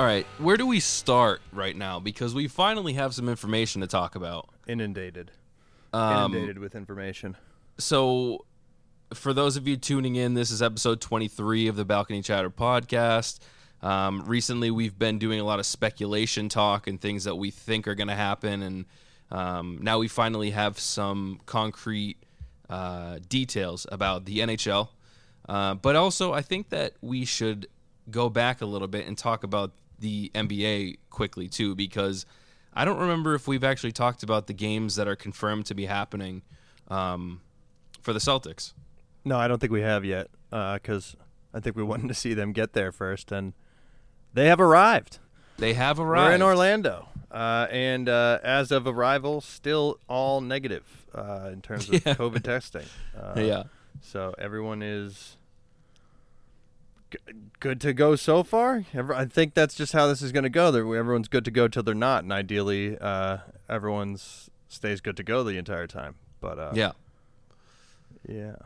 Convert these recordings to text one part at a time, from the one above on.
All right, where do we start right now? Because we finally have some information to talk about. Inundated. Um, Inundated with information. so, for those of you tuning in, this is episode 23 of the Balcony Chatter podcast. Um, recently, we've been doing a lot of speculation talk and things that we think are going to happen, and um, now we finally have some concrete uh, details about the NHL. Uh, but also, I think that we should go back a little bit and talk about the NBA quickly too, because I don't remember if we've actually talked about the games that are confirmed to be happening um, for the Celtics. No, I don't think we have yet because I think we wanted to see them get there first, and they have arrived. They have arrived. We're in Orlando, uh, and uh, as of arrival, still all negative uh, in terms of Yeah. COVID testing. Uh, yeah. So everyone is good to go so far. I think that's just how this is going to go. Everyone's good to go till they're not, and ideally, uh, everyone's stays good to go the entire time. But uh, Yeah. yeah.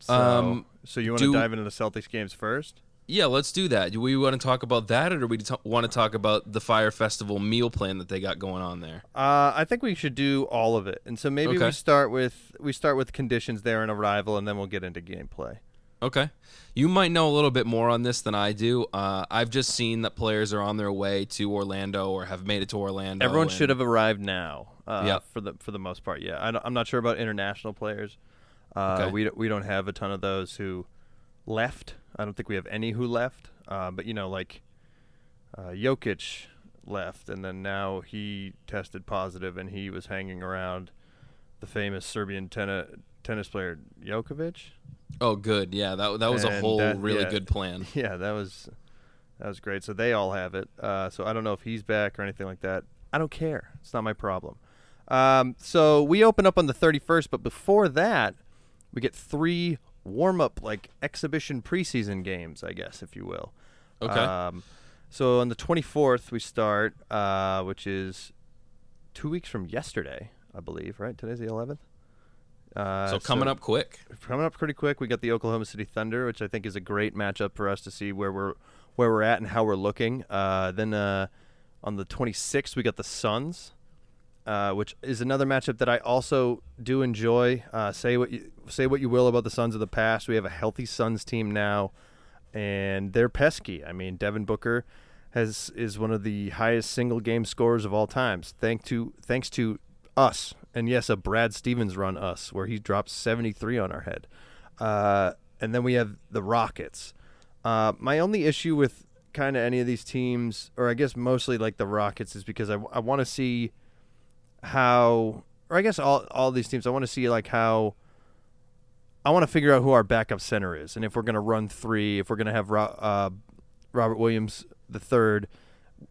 So, Um, so you want to dive into the Celtics games first? Yeah, let's do that. Do we want to talk about that, or do we t- want to talk about the Fyre Festival meal plan that they got going on there? Uh, I think we should do all of it, and so maybe Okay. we start with we start with conditions there and arrival, and then we'll get into gameplay. Okay. You might know a little bit more on this than I do. Uh, I've just seen that players are on their way to Orlando or have made it to Orlando. Everyone and- should have arrived now. Uh, Yeah. For the for the most part, yeah. I I'm not sure about international players. Uh, Okay. We don't- we don't have a ton of those who left. I don't think we have any who left. Uh, but you know, like uh, Jokic left, and then now he tested positive, and he was hanging around the famous Serbian tenni- tennis player Djokovic. Oh, good. Yeah, that that was a whole that- really yeah. good plan. Yeah, that was that was great. So they all have it. Uh, so I don't know if he's back or anything like that. I don't care. It's not my problem. Um, so we open up on the 31st, but before that, we get three warm up like exhibition preseason games, I guess, if you will. Okay. Um, so on the 24th we start, uh, which is two weeks from yesterday, I believe. Right? Today's the 11th. Uh, so coming up quick. coming up pretty quick. We got the Oklahoma City Thunder, which I think is a great matchup for us to see where we're where we're at and how we're looking. Uh, then uh, on the 26th, we got the Suns, uh, which is another matchup that I also do enjoy. Uh, say what you say what you will about the Suns of the past. We have a healthy Suns team now, and they're pesky. I mean, Devin Booker has is one of the highest single game scorers of all times. Thank to thanks to us, and yes, a Brad Stevens run us where he dropped 73 on our head. Uh, and then we have the Rockets. Uh, my only issue with kind of any of these teams, or I guess mostly like the Rockets, is because I, I want to see how, or I guess all all these teams, I want to see like how. I want to figure out who our backup center is, and if we're going to run three, if we're going to have Ro- uh, Robert Williams the third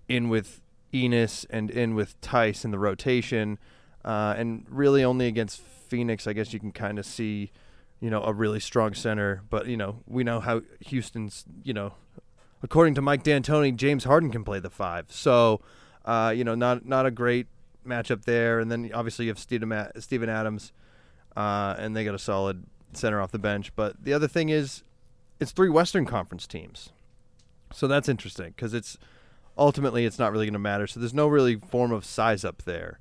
in with Enes and in with Theis in the rotation, uh, and really only against Phoenix, I guess you can kind of see, you know, a really strong center. But you know, we know how Houston's, you know, according to Mike D'Antoni, James Harden can play the five. So, uh, you know, not not a great matchup there. And then obviously you have Steven, Steven Adams, uh, and they got a solid center off the bench. But the other thing is, it's three Western Conference teams, so that's interesting because it's ultimately it's not really going to matter. So there's no really form of size up there.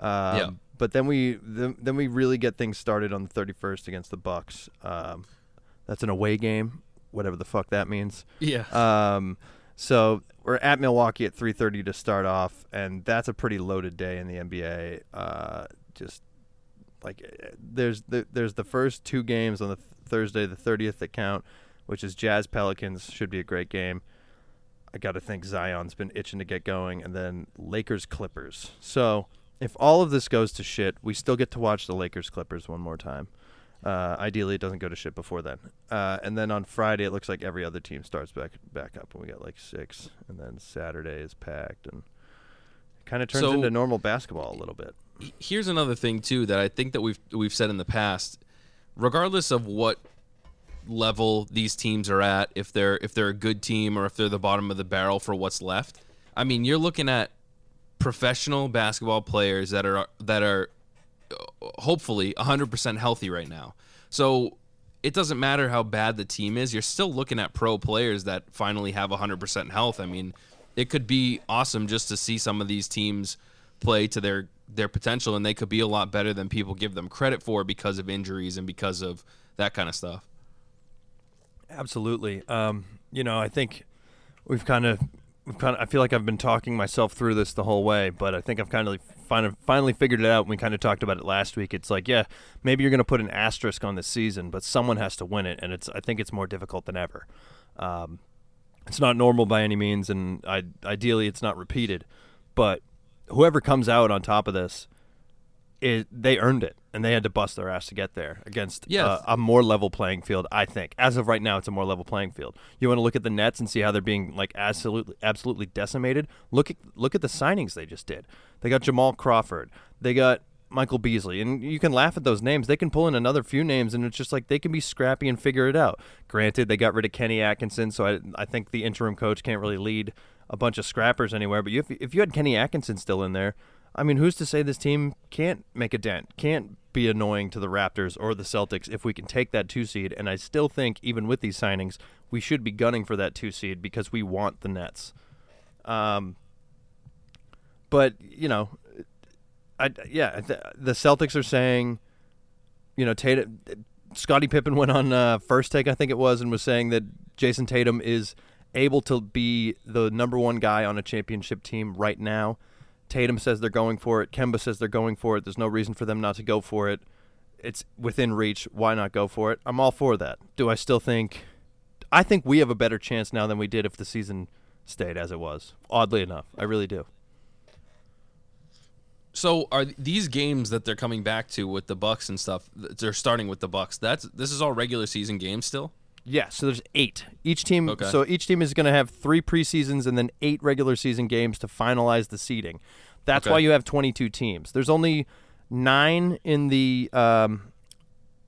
Um, Yeah. But then we then, then we really get things started on the 31st against the Bucks. Um, that's an away game, whatever the fuck that means. Yeah. Um, so we're at Milwaukee at 3:30 to start off, and that's a pretty loaded day in the NBA. Uh, just like there's the, there's the first two games on the th- Thursday, the 30th that count, which is Jazz Pelicans should be a great game. I got to think Zion's been itching to get going, and then Lakers Clippers. So if all of this goes to shit, we still get to watch the Lakers Clippers one more time. Uh, ideally, it doesn't go to shit before then. Uh, and then on Friday, it looks like every other team starts back back up, and we got like six. And then Saturday is packed, and kind of turns So- into normal basketball a little bit. here's another thing too that I think that we've we've said in the past. Regardless of what level these teams are at, if they're if they're a good team or if they're the bottom of the barrel for what's left, I mean, you're looking at professional basketball players that are that are hopefully 100% healthy right now. So it doesn't matter how bad the team is, you're still looking at pro players that finally have 100% health. I mean, it could be awesome just to see some of these teams play to their their potential, and they could be a lot better than people give them credit for because of injuries and because of that kind of stuff. Absolutely. Um, you know, I think we've kind of, kind of, I feel like I've been talking myself through this the whole way, but I think I've kind of finally, figured it out. We kind of talked about it last week. It's like, yeah, maybe you're going to put an asterisk on this season, but someone has to win it, and it's, I think it's more difficult than ever. Um, it's not normal by any means, and I, ideally, it's not repeated. But whoever comes out on top of this, it, they earned it and they had to bust their ass to get there against yes. uh, a more level playing field. I think as of right now, it's a more level playing field. You want to look at the Nets and see how they're being like absolutely absolutely decimated. Look at look at the signings they just did. They got Jamal Crawford. They got Michael Beasley, and you can laugh at those names. They can pull in another few names, and it's just like they can be scrappy and figure it out. Granted, they got rid of Kenny Atkinson, so I I think the interim coach can't really lead a bunch of scrappers anywhere. But if if you had Kenny Atkinson still in there I mean, who's to say this team can't make a dent, can't be annoying to the Raptors or the Celtics if we can take that two seed? And I still think, even with these signings, we should be gunning for that two seed because we want the Nets. Um, but you know, I yeah, the Celtics are saying, you know, Tatum, Scottie Pippen went on uh, first take, I think it was, and was saying that Jayson Tatum is able to be the number one guy on a championship team right now. Tatum says they're going for it. Kemba says they're going for it. There's no reason for them not to go for it. It's within reach. Why not go for it? I'm all for that. Do I still think? I think we have a better chance now than we did if the season stayed as it was. Oddly enough, I really do. So are these games that they're coming back to with the Bucks and stuff? They're starting with the Bucks. That's this is all regular season games still. Yeah, so there's eight. Each team, Okay. so each team is going to have three preseasons and then eight regular season games to finalize the seeding. That's Okay. why you have 22 teams. There's only nine in the um,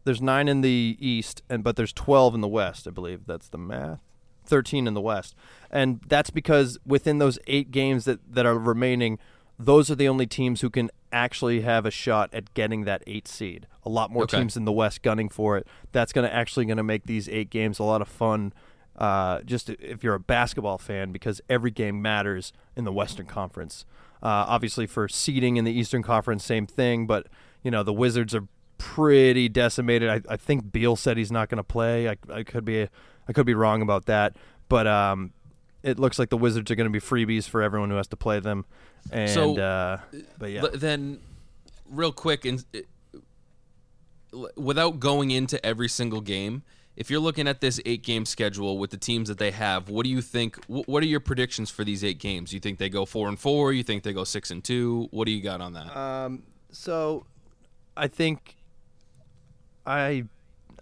there's nine in the East, and but there's 12 in the West. I believe that's the math. 13 in the West, and that's because within those eight games that that are remaining, those are the only teams who can actually have a shot at getting that eight seed. A lot more Okay. teams in the West gunning for it. That's going to actually going to make these eight games a lot of fun. Uh, just if you're a basketball fan, because every game matters in the Western Conference. Uh, obviously, for seeding in the Eastern Conference, same thing. But you know the Wizards are pretty decimated. I, I think Beal said he's not going to play. I, I could be I could be wrong about that, but um, it looks like the Wizards are going to be freebies for everyone who has to play them. And So, uh, but yeah, Then, real quick, and without going into every single game, if you're looking at this eight game schedule with the teams that they have, what do you think? What are your predictions for these eight games? You think they go four and four? You think they go six and two? What do you got on that? Um, so I think I,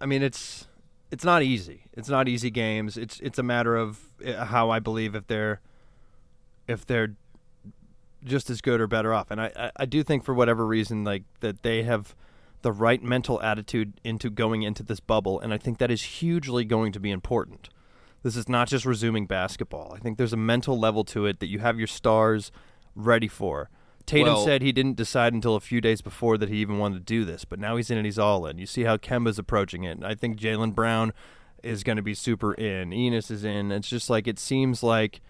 I mean, it's it's not easy. It's not easy games. It's it's a matter of uh, how I believe if they're if they're just as good or better off. And I, I, I do think for whatever reason, like that they have the right mental attitude into going into this bubble, and I think that is hugely going to be important. This is not just resuming basketball. I think there's a mental level to it that you have your stars ready for. Tatum Well- said he didn't decide until a few days before that he even wanted to do this, but now he's in and he's all in. You see how Kemba's approaching it. I think Jaylen Brown is going to be super in. Enes is in. It's just like it seems like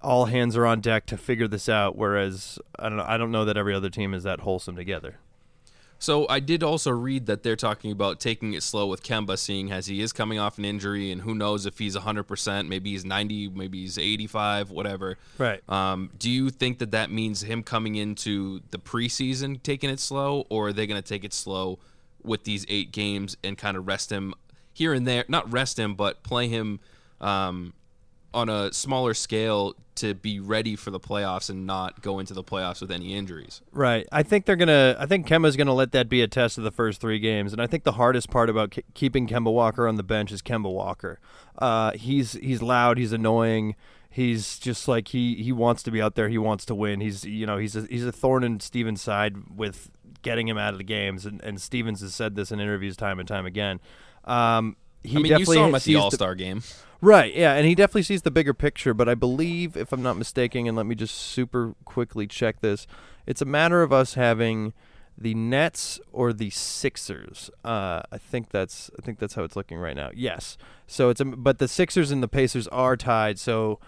all hands are on deck to figure this out. Whereas I don't know, I don't know that every other team is that wholesome together. So I did also read that they're talking about taking it slow with Kemba, seeing as he is coming off an injury, and who knows if he's 100%, maybe he's 90, maybe he's 85, whatever. Right. Um, do you think that that means him coming into the preseason taking it slow, or are they going to take it slow with these eight games and kind of rest him here and there? Not rest him, but play him um, on a smaller scale to be ready for the playoffs and not go into the playoffs with any injuries. Right. I think they're gonna. I think Kemba's gonna let that be a test of the first three games, and I think the hardest part about ke- keeping Kemba Walker on the bench is Kemba Walker. Uh, he's he's loud. He's annoying. He's just like he he wants to be out there. He wants to win. He's you know he's a, he's a thorn in Stevens' side with getting him out of the games, and, and Stevens has said this in interviews time and time again. Um, he I mean, you definitely saw him at sees the All Star game. Right, yeah, and he definitely sees the bigger picture, but I believe, if I'm not mistaken, and let me just super quickly check this, it's a matter of us having the Nets or the Sixers. Uh, I think that's I think that's how it's looking right now. Yes, so it's a, but the Sixers and the Pacers are tied, so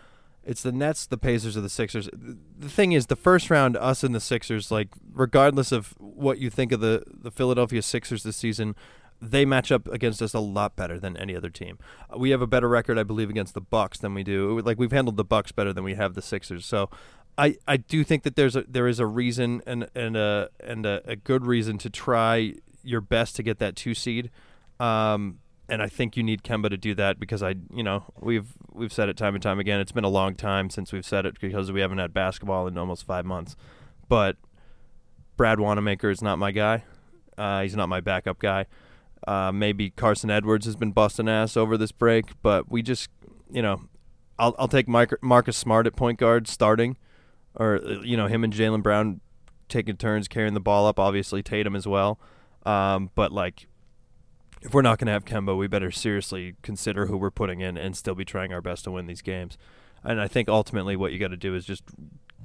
It's the Nets, the Pacers, or the Sixers. The thing is, the first round, us and the Sixers, like regardless of what you think of the the Philadelphia Sixers this season, they match up against us a lot better than any other team. We have a better record, I believe, against the Bucks than we do. Like we've handled the Bucks better than we have the Sixers. So, I, I do think that there's a there is a reason and and a and a, a good reason to try your best to get that two seed. Um, and I think you need Kemba to do that because I, you know, we've we've said it time and time again. It's been a long time since we've said it because we haven't had basketball in almost five months. But Brad Wanamaker is not my guy. Uh, he's not my backup guy. Uh, maybe Carsen Edwards has been busting ass over this break, but we just, you know, I'll I'll take Marcus Smart at point guard starting, or you know him and Jaylen Brown taking turns carrying the ball up. Obviously Tatum as well, um, but like if we're not going to have Kemba, we better seriously consider who we're putting in and still be trying our best to win these games. And I think ultimately what you got to do is just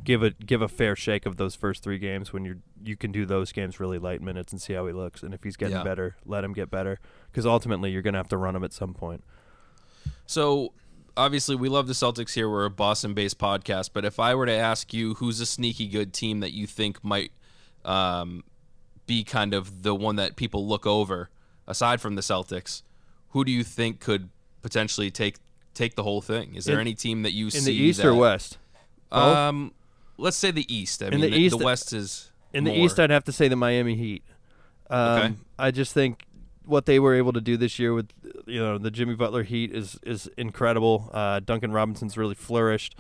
give a give a fair shake of those first three games when you're you can do those games really light minutes and see how he looks. And if he's getting yeah. better, let him get better because ultimately you're going to have to run him at some point. So obviously we love the Celtics here. We're a Boston-based podcast, but if I were to ask you who's a sneaky good team that you think might um, be kind of the one that people look over aside from the Celtics, who do you think could potentially take take the whole thing? Is there in, any team that you in see in the East that, or West? Um, let's say the East. I in mean, the, East, the West is in more. the East. I'd have to say the Miami Heat. Um, okay. I just think what they were able to do this year with you know the Jimmy Butler Heat is is incredible. Uh, Duncan Robinson's really flourished.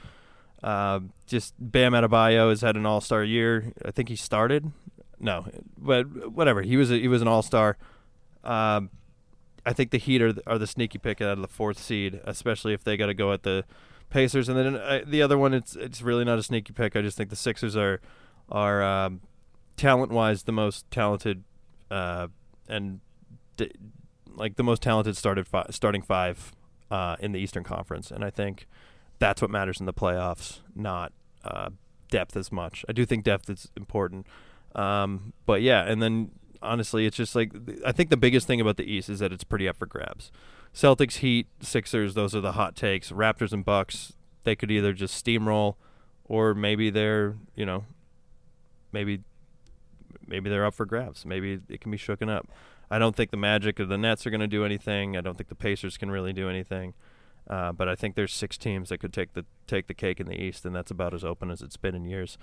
Uh, just Bam Adebayo has had an All Star year. I think he started. No, but whatever. He was a, he was an All Star. Um, I think the Heat are the, are the sneaky pick out of the fourth seed, especially if they got to go at the Pacers. And then uh, the other one, it's it's really not a sneaky pick. I just think the Sixers are are um, talent wise the most talented uh, and d- like the most talented started fi- starting five uh, in the Eastern Conference, and I think that's what matters in the playoffs, not uh, depth as much. I do think depth is important, um, but yeah, and then honestly, it's just like I think the biggest thing about the East is that it's pretty up for grabs. Celtics, Heat, Sixers, those are the hot takes. Raptors and Bucks, they could either just steamroll, or maybe they're you know, maybe maybe they're up for grabs. Maybe it can be shooken up. I don't think the Magic or the Nets are going to do anything. I don't think the Pacers can really do anything. Uh, but I think there's six teams that could take the take the cake in the East, and that's about as open as it's been in years.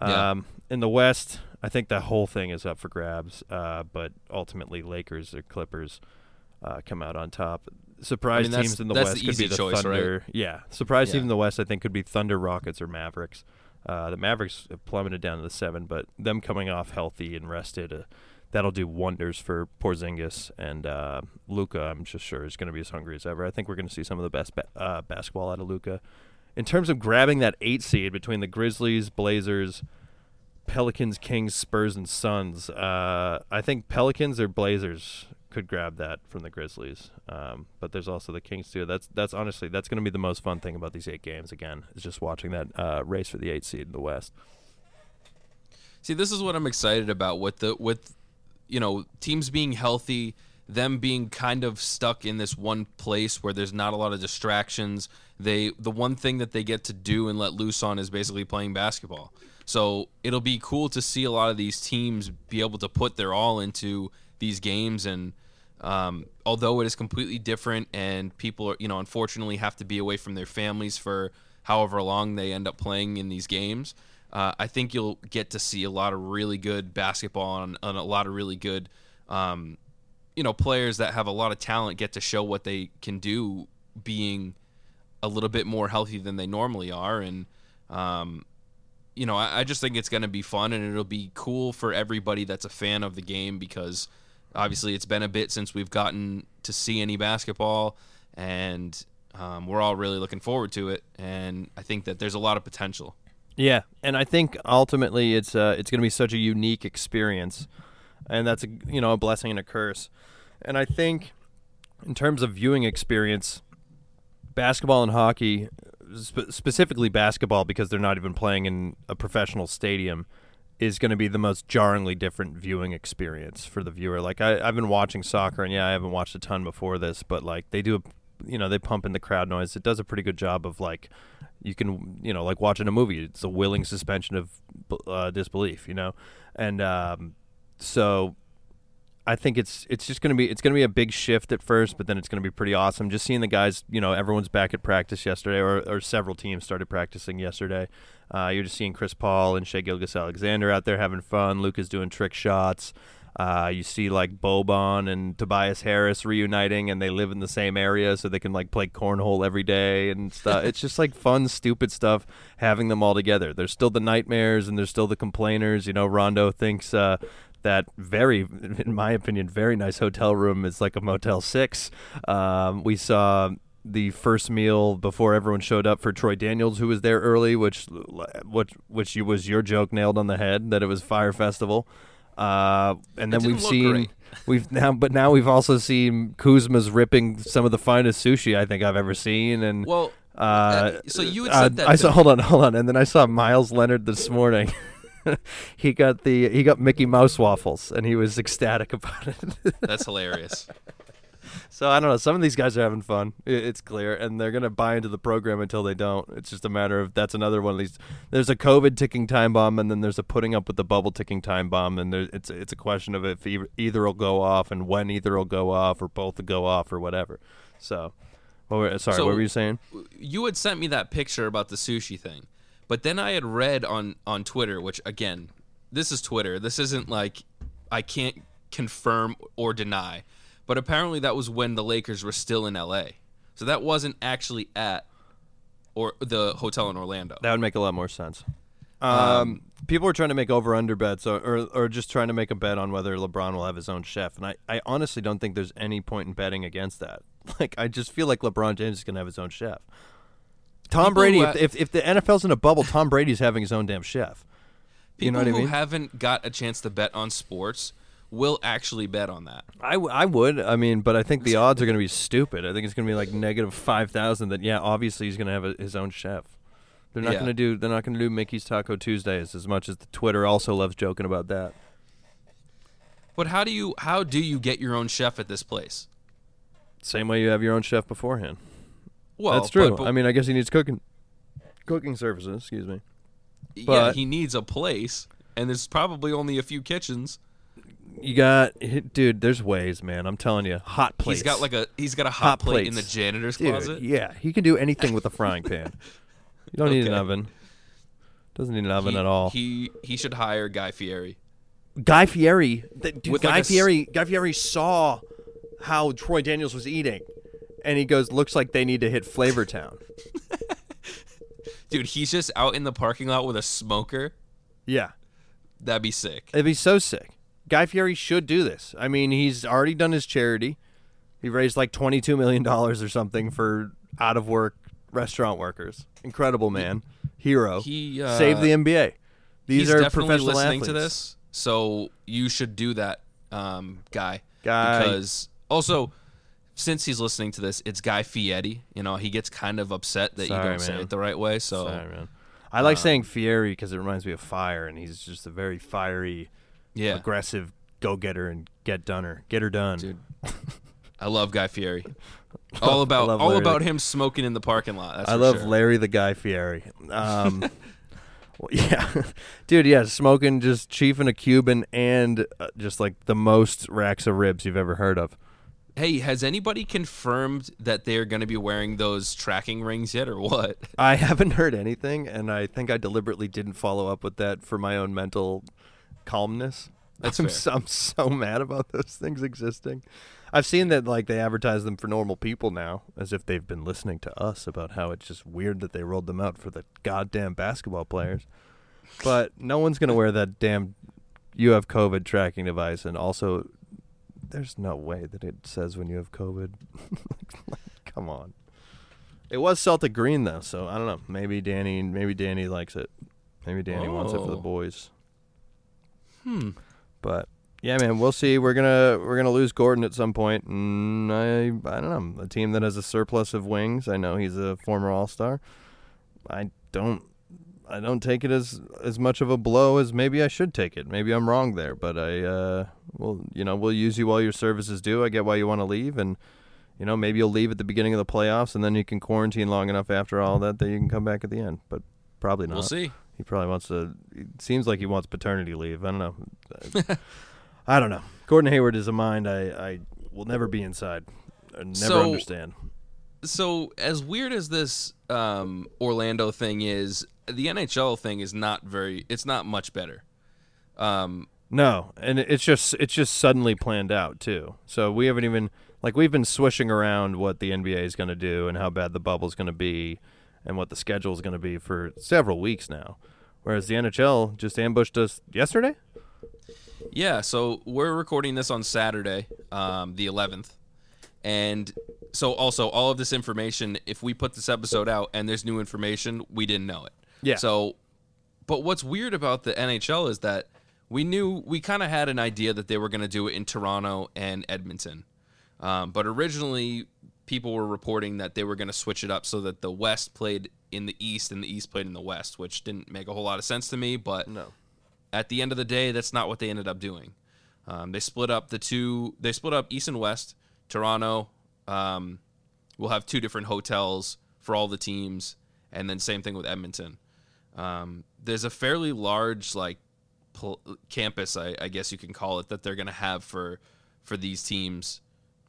Yeah. Um, in the West, I think the whole thing is up for grabs. Uh, but ultimately, Lakers or Clippers uh, come out on top. Surprise I mean, teams in the West the could be the choice, Thunder. right? Yeah, surprise Yeah. team in the West I think could be Thunder, Rockets, or Mavericks. Uh, the Mavericks have plummeted down to the seven, but them coming off healthy and rested, uh, that'll do wonders for Porzingis and uh, Luka. I'm just sure is going to be as hungry as ever. I think we're going to see some of the best ba- uh, basketball out of Luka. In terms of grabbing that eight seed between the Grizzlies, Blazers, Pelicans, Kings, Spurs, and Suns, uh, I think Pelicans or Blazers could grab that from the Grizzlies. Um, but there's also the Kings too. That's that's honestly that's going to be the most fun thing about these eight games. Again, is just watching that uh, race for the eight seed in the West. See, this is what I'm excited about with the with you know teams being healthy, them being kind of stuck in this one place where there's not a lot of distractions. They the one thing that they get to do and let loose on is basically playing basketball. So it'll be cool to see a lot of these teams be able to put their all into these games and um, although it is completely different and people are you know unfortunately have to be away from their families for however long they end up playing in these games uh, i think you'll get to see a lot of really good basketball and, and a lot of really good um, you know players that have a lot of talent get to show what they can do being a little bit more healthy than they normally are. And um, you know I, I just think it's going to be fun and it'll be cool for everybody that's a fan of the game because obviously it's been a bit since we've gotten to see any basketball and um, we're all really looking forward to it and i think that there's a lot of potential Yeah, and I think ultimately it's uh, it's going to be such a unique experience, and that's a you know a blessing and a curse. And I think in terms of viewing experience, basketball and hockey, spe- specifically basketball, because they're not even playing in a professional stadium, is going to be the most jarringly different viewing experience for the viewer. Like I, I've been watching soccer, and yeah, I haven't watched a ton before this, but like they do, a, you know, they pump in the crowd noise. It does a pretty good job of like You can, you know, like watching a movie. It's a willing suspension of uh, disbelief, you know, and um, so I think it's it's just gonna be it's gonna be a big shift at first, but then it's gonna be pretty awesome. Just seeing the guys, you know, everyone's back at practice yesterday, or, or several teams started practicing yesterday. Uh, you're just seeing Chris Paul and Shai Gilgeous-Alexander out there having fun. Luke is doing trick shots. Uh, you see like Boban and Tobias Harris reuniting, and they live in the same area, so they can like play cornhole every day and stuff. it's just like fun, stupid stuff. Having them all together. There's still the nightmares, and there's still the complainers. You know, Rondo thinks uh, that very, in my opinion, very nice hotel room is like a Motel Six. Um, we saw the first meal before everyone showed up for Troy Daniels, who was there early, which which which was your joke nailed on the head that it was Fyre Festival. Uh, and then we've seen great. we've now, but now we've also seen Kuzma's ripping some of the finest sushi I think I've ever seen, and Well, uh, so you had uh, said that I saw. me. Hold on, hold on, and then I saw Meyers Leonard this morning. he got the he got Mickey Mouse waffles, and he was ecstatic about it. that's hilarious. so I don't know. Some of these guys are having fun. It's clear, and they're gonna buy into the program until they don't. It's just a matter of that's another one of these. There's a COVID ticking time bomb, and then there's a putting up with the bubble ticking time bomb, and there, it's it's a question of if either will go off, and when either will go off, or both will go off, or whatever. So, what were, sorry, So- what were you saying? you had sent me that picture about the sushi thing, but then I had read on on Twitter, which again, this is Twitter. This isn't like I can't confirm or deny, but apparently that was when the Lakers were still in LA, so that wasn't actually at or the hotel in Orlando. That would make a lot more sense. Um, people are trying to make over under bets or, or or just trying to make a bet on whether LeBron will have his own chef, and I, I honestly don't think there's any point in betting against that. Like I just feel like LeBron James is gonna have his own chef. Tom Brady, if, if if the NFL's in a bubble, Tom Brady's having his own damn chef. People you know what I who mean? haven't got a chance to bet on sports will actually bet on that. I, w- I would. I mean, but I think the odds are going to be stupid. I think it's going to be like negative five thousand. That yeah, obviously he's going to have a, his own chef. They're not Yeah. going to do. They're not going to do Mickey's Taco Tuesdays as much as the Twitter also loves joking about that. But how do you how do you get your own chef at this place? Same way you have your own chef beforehand. Well, That's true. but- but- I mean, I guess he needs cooking, cooking services. Excuse me. yeah, but- he needs a place, and there's probably only a few kitchens. You got, dude. There's ways, man. I'm telling you, hot plates. He's got like a he's got a hot, Hot plate in the janitor's Dude, closet. Yeah, he can do anything with a frying pan. You don't need an oven. Doesn't need an oven he, at all. He he should hire Guy Fieri. Guy Fieri, dude, With Guy like a s- Fieri, Guy Fieri saw how Troy Daniels was eating, and he goes, "Looks like they need to hit Flavor Town." Dude, he's just out in the parking lot with a smoker. yeah, That'd be sick. it'd be so sick. Guy Fieri should do this. I mean, he's already done his charity. He raised like twenty-two million dollars or something for out of work restaurant workers. Incredible man, hero. He uh, saved the NBA. These he's are definitely professional listening athletes. to this, so you should do that, um, Guy. Guy. Because also, since he's listening to this, it's Guy Fieri. You know, he gets kind of upset that Sorry, you don't say it the right way. So Sorry, man. I like saying Fieri because it reminds me of fire, and he's just a very fiery, yeah, aggressive go-getter and get doneer, get her done. dude. I love Guy Fieri. All about all Larry. about him smoking in the parking lot. That's I love sure. Larry the Guy Fieri. Um, well, yeah, dude. Yeah, smoking, just chiefing a Cuban, and uh, just like the most racks of ribs you've ever heard of. Hey, has anybody confirmed that they're going to be wearing those tracking rings yet, or what? I haven't heard anything, and I think I deliberately didn't follow up with that for my own mental calmness. That's I'm, so, I'm so mad about those things existing. I've seen that like they advertise them for normal people now, as if they've been listening to us about how it's just weird that they rolled them out for the goddamn basketball players. But no one's gonna wear that damn you have COVID tracking device, and also there's no way that it says when you have COVID. Come on. It was Celtic green though, so I don't know. Maybe Danny, maybe Danny likes it. Maybe Danny wants it for the Oh. boys. Hmm. But yeah, man, we'll see. We're gonna we're gonna lose Gordon at some point, and I I don't know a team that has a surplus of wings. I know he's a former All Star. I don't I don't take it as as much of a blow as maybe I should take it. Maybe I'm wrong there, but I uh well you know we'll use you while your services due. I get why you want to leave, and you know, maybe you'll leave at the beginning of the playoffs, and then you can quarantine long enough after all that that you can come back at the end. But probably not. We'll see. He probably wants to. It seems like he wants paternity leave. I don't know. I don't know. Gordon Hayward is a mind I, I will never be inside. I never So- understand. So as weird as this um, Orlando thing is, the NHL thing is not very. It's not much better. Um, No, and it's just it's just suddenly planned out too. So we haven't even like we've been swishing around what the NBA is going to do and how bad the bubble's going to be and what the schedule is going to be for several weeks now. Whereas the NHL just ambushed us yesterday. Yeah, so we're recording this on Saturday, um, the 11th. And so also all of this information, if we put this episode out and there's new information, we didn't know it. Yeah. So but what's weird about the NHL is that we knew we kind of had an idea that they were going to do it in Toronto and Edmonton. Um, but originally people were reporting that they were going to switch it up so that the West played in the East and the East played in the West, which didn't make a whole lot of sense to me, but No. at the end of the day, that's not what they ended up doing. Um, they split up the two. They split up East and West. Toronto um, will have two different hotels for all the teams, and then same thing with Edmonton. Um, there's a fairly large like pl- campus, I, I guess you can call it, that they're going to have for for these teams.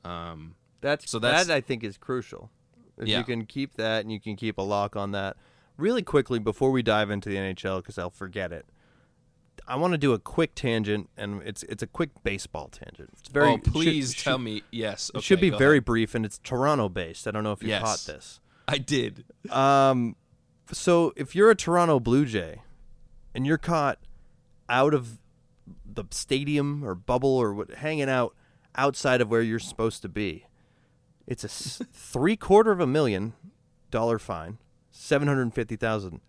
Um, That's So that's- that I think is crucial. If Yeah. you can keep that and you can keep a lock on that. Really quickly before we dive into the NHL because I'll forget it. I want to do a quick tangent and it's it's a quick baseball tangent. It's very oh, should- please should- tell me yes. It should be very ahead. brief and it's Toronto based. I don't know if you Yes. caught this. I did. Um, so if you're a Toronto Blue Jay, and you're caught out of the stadium or bubble or what, hanging out outside of where you're supposed to be, it's a s- three quarter of a million dollar fine, seven hundred fifty thousand,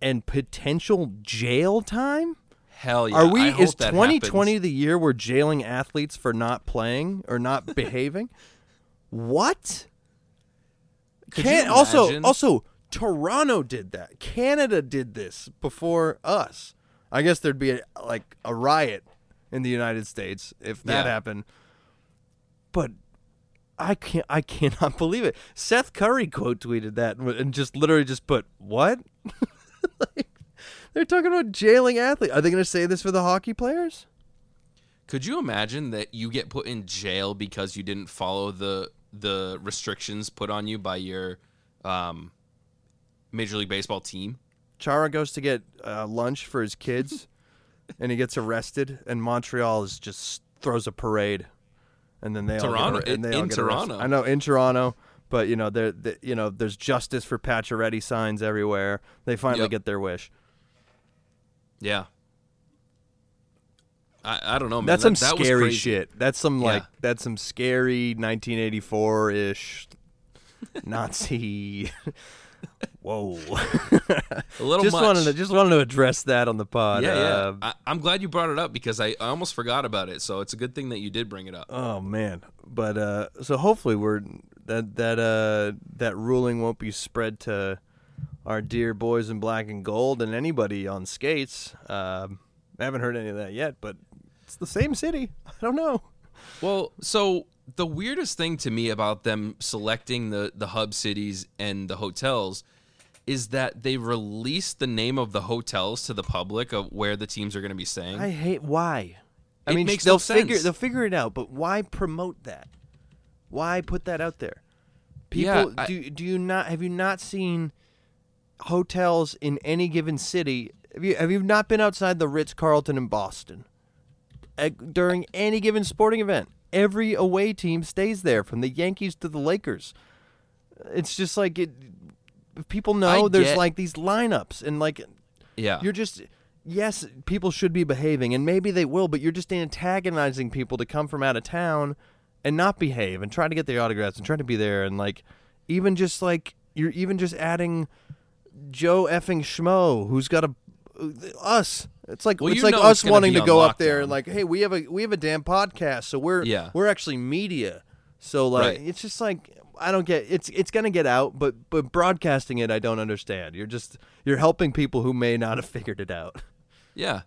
and potential jail time. Hell yeah! Are we? I hope Is that 2020 happens. the year we're jailing athletes for not playing or not behaving? What? Could Can also imagine? also Toronto did that. Canada did this before us. I guess there'd be a, like a riot in the United States if that Yeah. happened. But I can't. I cannot believe it. Seth Curry quote tweeted that and just literally just put what? like, they're talking about jailing athletes. Are they going to say this for the hockey players? Could you imagine that you get put in jail because you didn't follow the the restrictions put on you by your um, Major League Baseball team? Chara goes to get uh, lunch for his kids, and he gets arrested. And Montreal is just throws a parade, and then they Toronto- all get, and they all in get arrested. Toronto. I know in Toronto, but you know there, the, you know there's justice for Pacioretty signs everywhere. They finally Yep. get their wish. Yeah. I, I don't know, man. That's That- some that scary shit. That's some like Yeah. that's some scary 1984 ish Nazi. Whoa! A little just much. wanted to just wanted to address that on the pod. yeah, yeah. Uh, I, I'm glad you brought it up because I, I almost forgot about it. So it's a good thing that you did bring it up. Oh man, but uh, so hopefully we're that that uh that ruling won't be spread to our dear boys in black and gold and anybody on skates. Um, I haven't heard any of that yet, but it's the same city. I don't know. Well, so the weirdest thing to me about them selecting the the hub cities and the hotels is that they released the name of the hotels to the public of where the teams are going to be staying. I hate why. I It mean, makes they'll no figure they'll figure it out, but why promote that? Why put that out there? Yeah, People, I- do do you not have you not seen hotels in any given city? Have you have you not been outside the Ritz Carlton in Boston At- during any given sporting event? Every away team stays there, from the Yankees to the Lakers. It's just like it. People know I there's get- like these lineups and like yeah. you're just yes, people should be behaving, and maybe they will, but you're just antagonizing people to come from out of town and not behave and try to get their autographs and try to be there and like even just like you're even just adding Joe effing Schmo who's got a uh, us. It's like Well, it's like us it's wanting to go up there and like, hey, we have a we have a damn podcast, so we're Yeah. we're actually media. So like, Right. it's just like I don't get it's it's gonna get out, but but broadcasting it, I don't understand. You're just you're helping people who may not have figured it out. Yeah.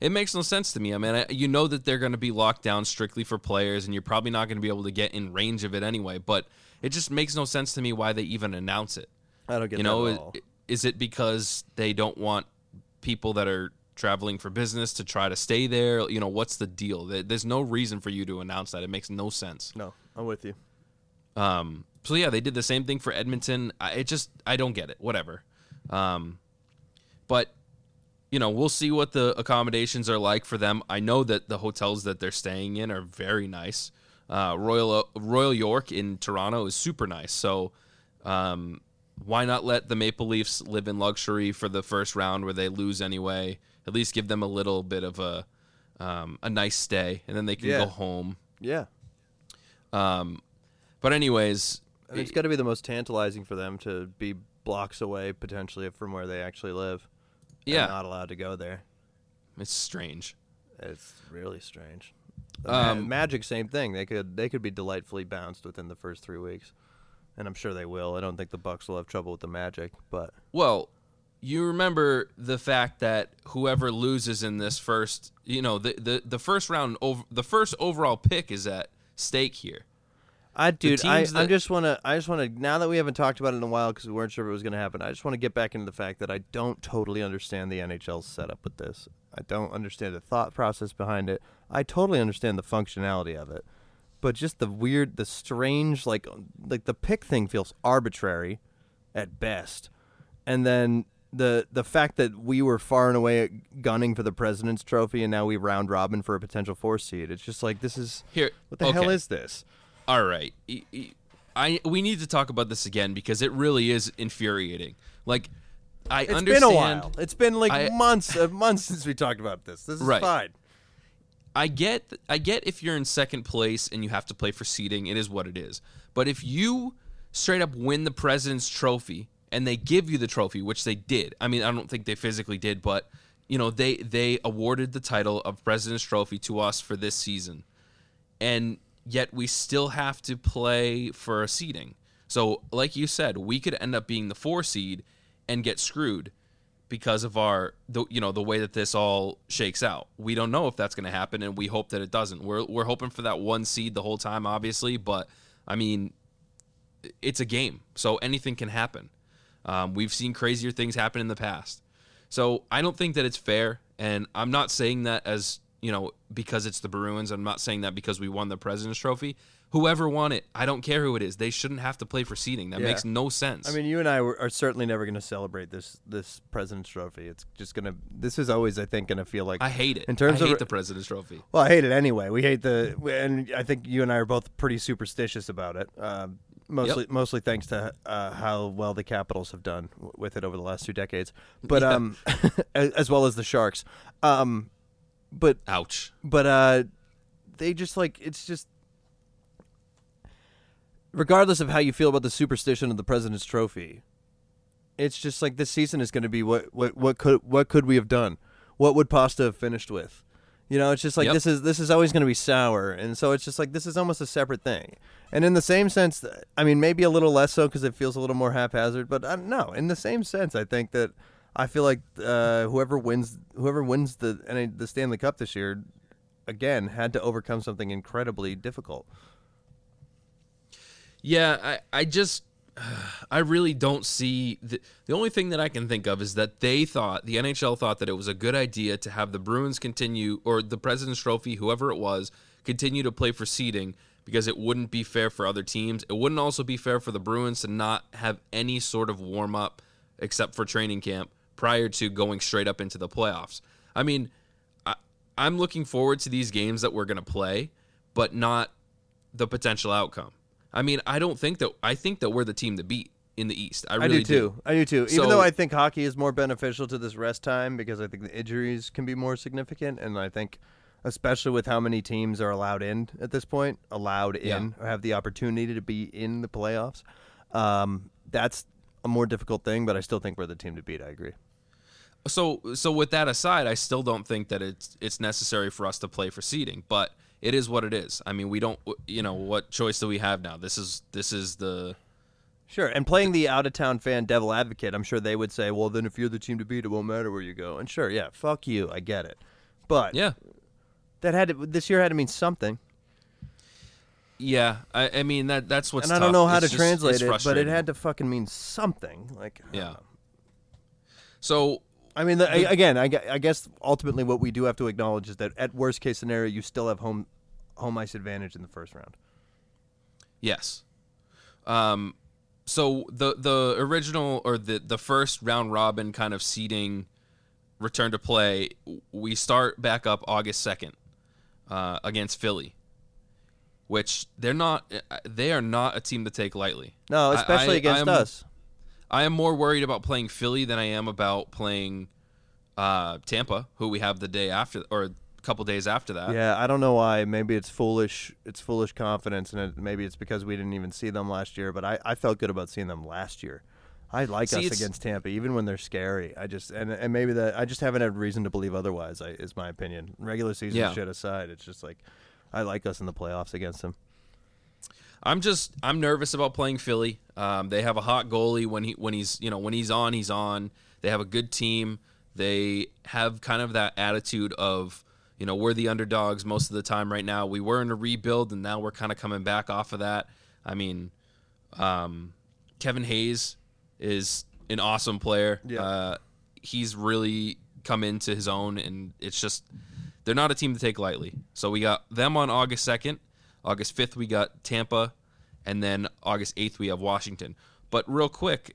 it makes no sense to me. I mean, I, you know that they're going to be locked down strictly for players, and you're probably not going to be able to get in range of it anyway. But it just makes no sense to me why they even announce it. I don't get it. You know, is, is it because they don't want people that are traveling for business to try to stay there? You know, what's the deal? There's no reason for you to announce that. It makes no sense. no, I'm with you. Um, so yeah, they did the same thing for Edmonton. I, it just I don't get it. Whatever. Um, but you know, we'll see what the accommodations are like for them. I know that the hotels that they're staying in are very nice. Uh, Royal Royal York in Toronto is super nice. So um, why not let the Maple Leafs live in luxury for the first round where they lose anyway? At least give them a little bit of a um, a nice stay, and then they can Yeah. go home. Yeah, Um, but anyways, it's got to be the most tantalizing for them to be blocks away potentially from where they actually live. yeah, not allowed to go there. it's strange. It's really strange. Um, Magic, same thing. They could they could be delightfully bounced within the first three weeks, and I'm sure they will. I don't think the Bucks will have trouble with the Magic, but Well, you remember the fact that whoever loses in this first, you know, the the, the first round over the first overall pick is at stake here. I dude, I, teams I just want to I just want to now that we haven't talked about it in a while because we weren't sure if it was going to happen. I just want to get back into the fact that I don't totally understand the NHL's setup with this. I don't understand the thought process behind it. I totally understand the functionality of it, but just the weird, the strange, like like the pick thing feels arbitrary at best, and then the the fact that we were far and away gunning for the President's Trophy and now we round robin for a potential four seed. It's just like this is Here, what the hell is this? All right. I we need to talk about this again because it really is infuriating. Like I It's understand It's been a while. It's been like I- months, uh, months since we talked about this. This is Right. fine. I get I get if you're in second place and you have to play for seeding, it is what it is. But if you straight up win the president's trophy and they give you the trophy, which they did. I mean, I don't think they physically did, but you know, they they awarded the title of president's trophy to us for this season. And yet we still have to play for a seeding. So, like you said, we could end up being the 4 seed and get screwed because of our the you know the way that this all shakes out. We don't know if that's going to happen, and we hope that it doesn't. We're we're hoping for that one seed the whole time, obviously, but I mean, it's a game, so anything can happen. Um, we've seen crazier things happen in the past, so I don't think that it's fair. And I'm not saying that as you know because it's the Bruins. I'm not saying that because we won the President's Trophy. Whoever won it, I don't care who it is. They shouldn't have to play for seeding. That Yeah. makes no sense. I mean, you and I are certainly never going to celebrate this this President's Trophy. It's just going to. This is always, I think, going to feel like. I hate it. In terms I of the President's Trophy. well, I hate it anyway. We hate the, and I think you and I are both pretty superstitious about it. Um, mostly, mostly thanks to uh, how well the Capitals have done w- with it over the last two decades, but Yeah. um, as, as well as the Sharks. Um, but Ouch. but uh they just like it's just regardless of how you feel about the superstition of the president's trophy it's just like this season is going to be what what what could what could we have done what would pasta have finished with you know it's just like Yep. this is this is always going to be sour and so it's just like this is almost a separate thing and in the same sense i mean maybe a little less so because it feels a little more haphazard but uh, no in the same sense i think that i feel like uh, whoever wins whoever wins the NA the stanley cup this year again had to overcome something incredibly difficult Yeah, I, I just, I really don't see. The, the only thing that I can think of is that they thought, the NHL thought that it was a good idea to have the Bruins continue, or the President's Trophy, whoever it was, continue to play for seeding because it wouldn't be fair for other teams. It wouldn't also be fair for the Bruins to not have any sort of warm up except for training camp prior to going straight up into the playoffs. I mean, I, I'm looking forward to these games that we're going to play, but not the potential outcome. I mean, I don't think that I think that we're the team to beat in the East. I I really do too. I do too. Even So- though I think hockey is more beneficial to this rest time because I think the injuries can be more significant, and I think, especially with how many teams are allowed in at this point, allowed in Yeah. or have the opportunity to be in the playoffs, um, that's a more difficult thing. But I still think we're the team to beat. I agree. So so with that aside, I still don't think that it's it's necessary for us to play for seeding, but it is what it is. I mean, we don't you know, what choice do we have now? This is this is the Sure, and playing the out of town fan devil advocate, I'm sure they would say, well, then if you're the team to beat, it won't matter where you go. And sure, yeah, fuck you, I get it. but Yeah. that had to, this year had to mean something. Yeah. I, I mean that that's what's and I don't tough. know how It's to just- translate it, but it had to fucking mean something. Like, Yeah. So I mean, the, I- again, I, I guess ultimately what we do have to acknowledge is that at worst case scenario, you still have home home ice advantage in the first round. Yes. Um, so the the original or the the first round robin kind of seeding return to play, we start back up August second uh, against Philly, which they're not they are not a team to take lightly. No, especially I- against I'm- us. I am more worried about playing Philly than I am about playing uh, Tampa, who we have the day after or a couple days after that. Yeah, I don't know why. Maybe it's foolish. It's foolish confidence, and it, maybe it's because we didn't even see them last year. But I, I felt good about seeing them last year. I like See, us against Tampa, even when they're scary. I just and and maybe that I just haven't had reason to believe otherwise. I, is my opinion. Regular season Yeah. shit aside, it's just like I like us in the playoffs against them. I'm just I'm nervous about playing Philly. Um, they have a hot goalie when he when he's you know when he's on he's on. They have a good team. They have kind of that attitude of you know we're the underdogs most of the time right now. We were in a rebuild and now we're kind of coming back off of that. I mean, um, Kevin Hayes is an awesome player. Yeah. Uh, he's really come into his own, and it's just they're not a team to take lightly. So we got them on August second. August 5th, we got Tampa. And then August 8th, we have Washington. But real quick,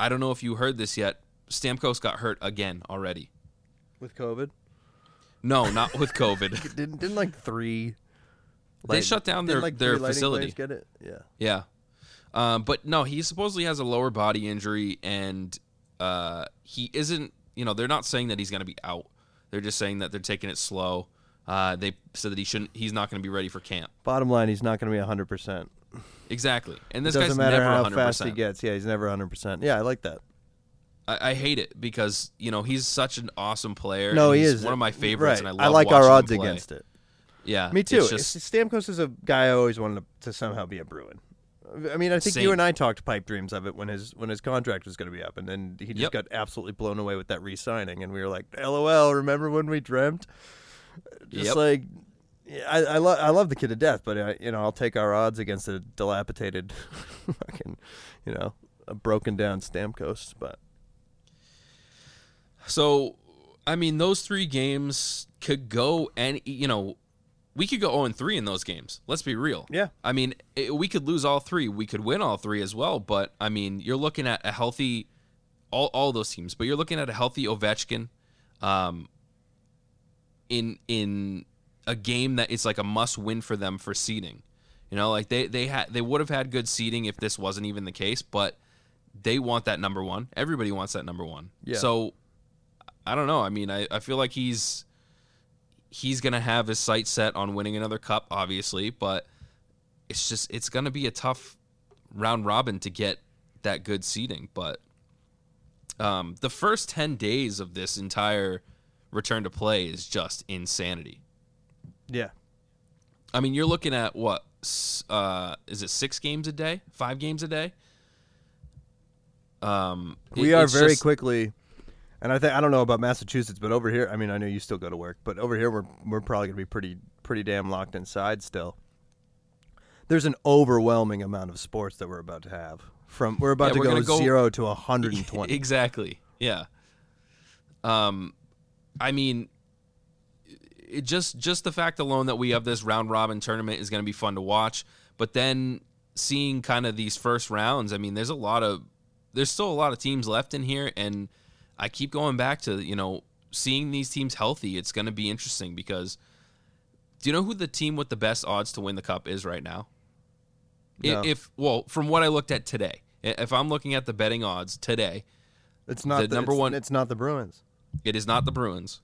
I don't know if you heard this yet. Stamkos got hurt again already. With COVID, No, not with COVID. didn't didn't like three. They shut down their- like, their facility. Get it? Yeah. yeah. Um, but no, he supposedly has a lower body injury, and uh, he isn't, you know, they're not saying that he's going to be out. They're just saying that they're taking it slow. Uh, they said that he shouldn't, he's not going to be ready for camp. Bottom line, he's not going to be hundred percent. Exactly. And this Doesn't guy's matter never how 100%. fast he gets. Yeah, he's never hundred percent. Yeah, I like that. I, I hate it because you know he's such an awesome player. No, he he's is one of my favorites, Right. and I love like our odds against it. Yeah, Me too. Just, Stamkos is a guy I always wanted to, to somehow be a Bruin. I mean, I think you and I talked pipe dreams of it when his when his contract was going to be up, and then he just Yep. got absolutely blown away with that re-signing, and we were like, "LOL." Remember when we dreamt? Just Yep. like, I I, lo- I love the kid to death, but I, you know, I'll take our odds against a dilapidated, fucking, you know, a broken down Stamkos. But so. I mean, those three games could go any. You know, we could go zero and three in those games. Let's be real. Yeah. I mean, it, we could lose all three. We could win all three as well. But I mean, you're looking at a healthy, all all those teams. But you're looking at a healthy Ovechkin, um, in in a game that is like a must win for them for seeding. You know, like they they had they would have had good seeding if this wasn't even the case, but they want that number one. Everybody wants that number one. Yeah. So I don't know. I mean, I, I feel like he's he's gonna have his sight set on winning another cup, obviously, but it's just it's gonna be a tough round robin to get that good seeding. But um, the first ten days of this entire return to play is just insanity. yeah, I mean, you're looking at what? Uh, is it six games a day? Five games a day? Um, we it- are very just- quickly and i think i don't know about massachusetts but over here i mean i know you still go to work but over here we're we're probably going to be pretty pretty damn locked inside still there's an overwhelming amount of sports that we're about to have from we're about Yeah, to we're go, gonna go- 0 to 120 exactly. Yeah. Um, I mean, it just just the fact alone that we have this round robin tournament is going to be fun to watch. But then seeing kind of these first rounds, I mean, there's a lot of there's still a lot of teams left in here, and I keep going back to you know seeing these teams healthy. It's going to be interesting because do you know who the team with the best odds to win the cup is right now? No. If well, from what I looked at today, if I'm looking at the betting odds today, it's not the the, number it's- one- it's not the bruins It is not the Bruins.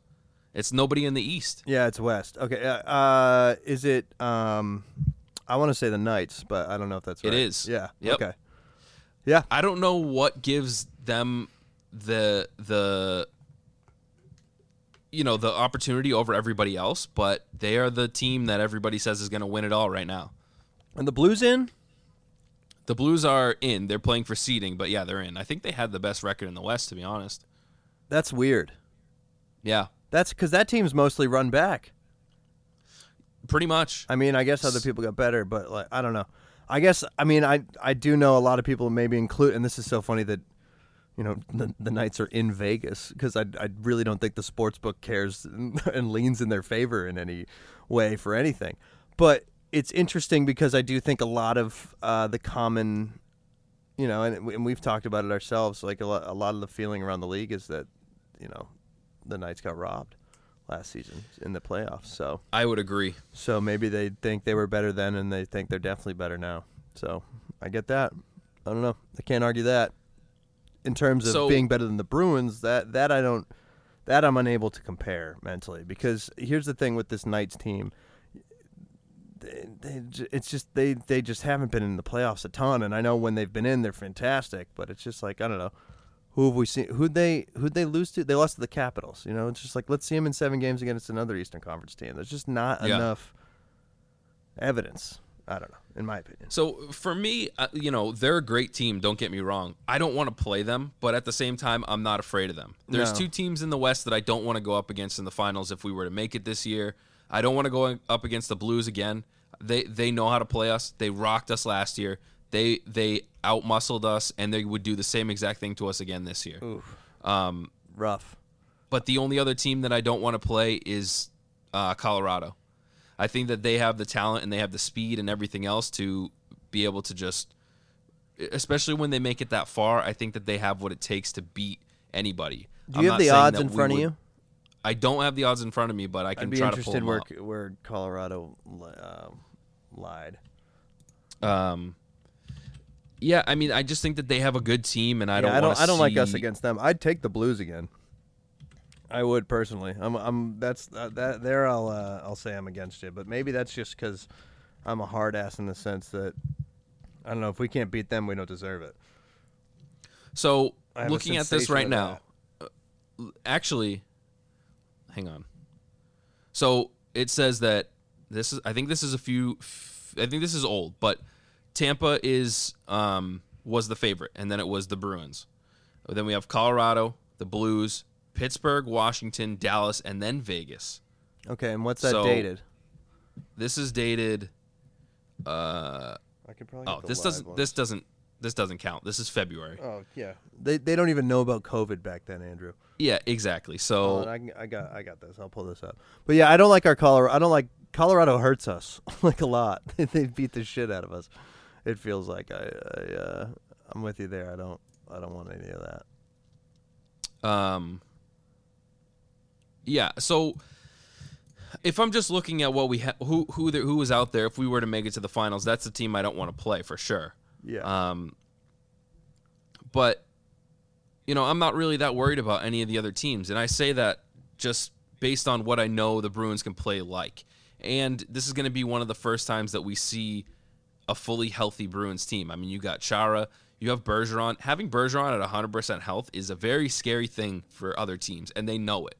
It's nobody in the East. yeah it's west okay uh, uh is it um i want to say the knights but i don't know if that's It right is. yeah Yep. okay yeah I don't know what gives them the the you know the opportunity over everybody else, but they are the team that everybody says is going to win it all right now. and the blues in The Blues are in. They're playing for seeding, but yeah, they're in. I think they had the best record in the West, to be honest. that's weird Yeah, That's because that team's mostly run back. Pretty much. I mean, I guess other people got better, but like I don't know. I guess I mean I I do know a lot of people maybe include, and this is so funny that you know the, the Knights are in Vegas because I I really don't think the sports book cares and, and leans in their favor in any way for anything. But it's interesting because I do think a lot of uh, the common, you know, and, and we've talked about it ourselves. Like a lot, a lot of the feeling around the league is that you know the Knights got robbed last season in the playoffs. So I would agree. so maybe they think they were better then, and they think they're definitely better now. So I get that. I don't know. I can't argue that. In terms of So- being better than the Bruins, that that I don't. That I'm unable to compare mentally because here's the thing with this Knights team. They, they, it's just they they just haven't been in the playoffs a ton, and I know when they've been in, they're fantastic. But it's just like I don't know. Who have we seen? Who'd they who'd they lose to? They lost to the Capitals. You know, it's just like let's see them in seven games against another Eastern Conference team. There's just not Yeah. enough evidence. I don't know, in my opinion. So for me, uh, you know, they're a great team. Don't get me wrong. I don't want to play them, but at the same time, I'm not afraid of them. There's No. two teams in the West that I don't want to go up against in the finals if we were to make it this year. I don't want to go up against the Blues again. They they know how to play us. They rocked us last year. They they outmuscled us, and they would do the same exact thing to us again this year. Oof, Um, rough. but the only other team that I don't want to play is uh, Colorado. I think that they have the talent and they have the speed and everything else to be able to just, especially when they make it that far. I think that they have what it takes to beat anybody. Do I'm you have not the odds in front of you? I don't have the odds in front of me, but I can I'd be try to pull interested them where up. where Colorado uh, lied. Um, yeah, I mean, I just think that they have a good team, and I Yeah, don't. I don't. I don't like us against them. I'd take the Blues again. I would personally. I'm. I'm. That's uh, that. There, I'll. Uh, I'll say I'm against you. But maybe that's just because I'm a hard ass in the sense that I don't know if we can't beat them, we don't deserve it. So I have a looking at this right now, uh, actually, hang on. So it says that this is. I think this is a few. f- I think this is old, but Tampa is um was the favorite, and then it was the Bruins. Then we have Colorado, the Blues, Pittsburgh, Washington, Dallas, and then Vegas. Okay, and what's that So- dated? This is dated. Uh I could probably. oh, get the this live doesn't. ones. This doesn't. This doesn't count. This is February. Oh yeah, they they don't even know about COVID back then, Andrew. Yeah, exactly. So I, I got I got this. I'll pull this up. But yeah, I don't like our Colorado. I don't like Colorado hurts us like a lot. they beat the shit out of us. It feels like I, I uh, I'm with you there. I don't I don't want any of that. Um. Yeah. So, if I'm just looking at what we ha- who who there, who was out there, if we were to make it to the finals, that's a team I don't want to play for sure. Yeah. Um. But, you know, I'm not really that worried about any of the other teams, and I say that just based on what I know the Bruins can play like. And this is going to be one of the first times that we see a fully healthy Bruins team. I mean, you got Chara, you have Bergeron. Having Bergeron at 100% health is a very scary thing for other teams, and they know it.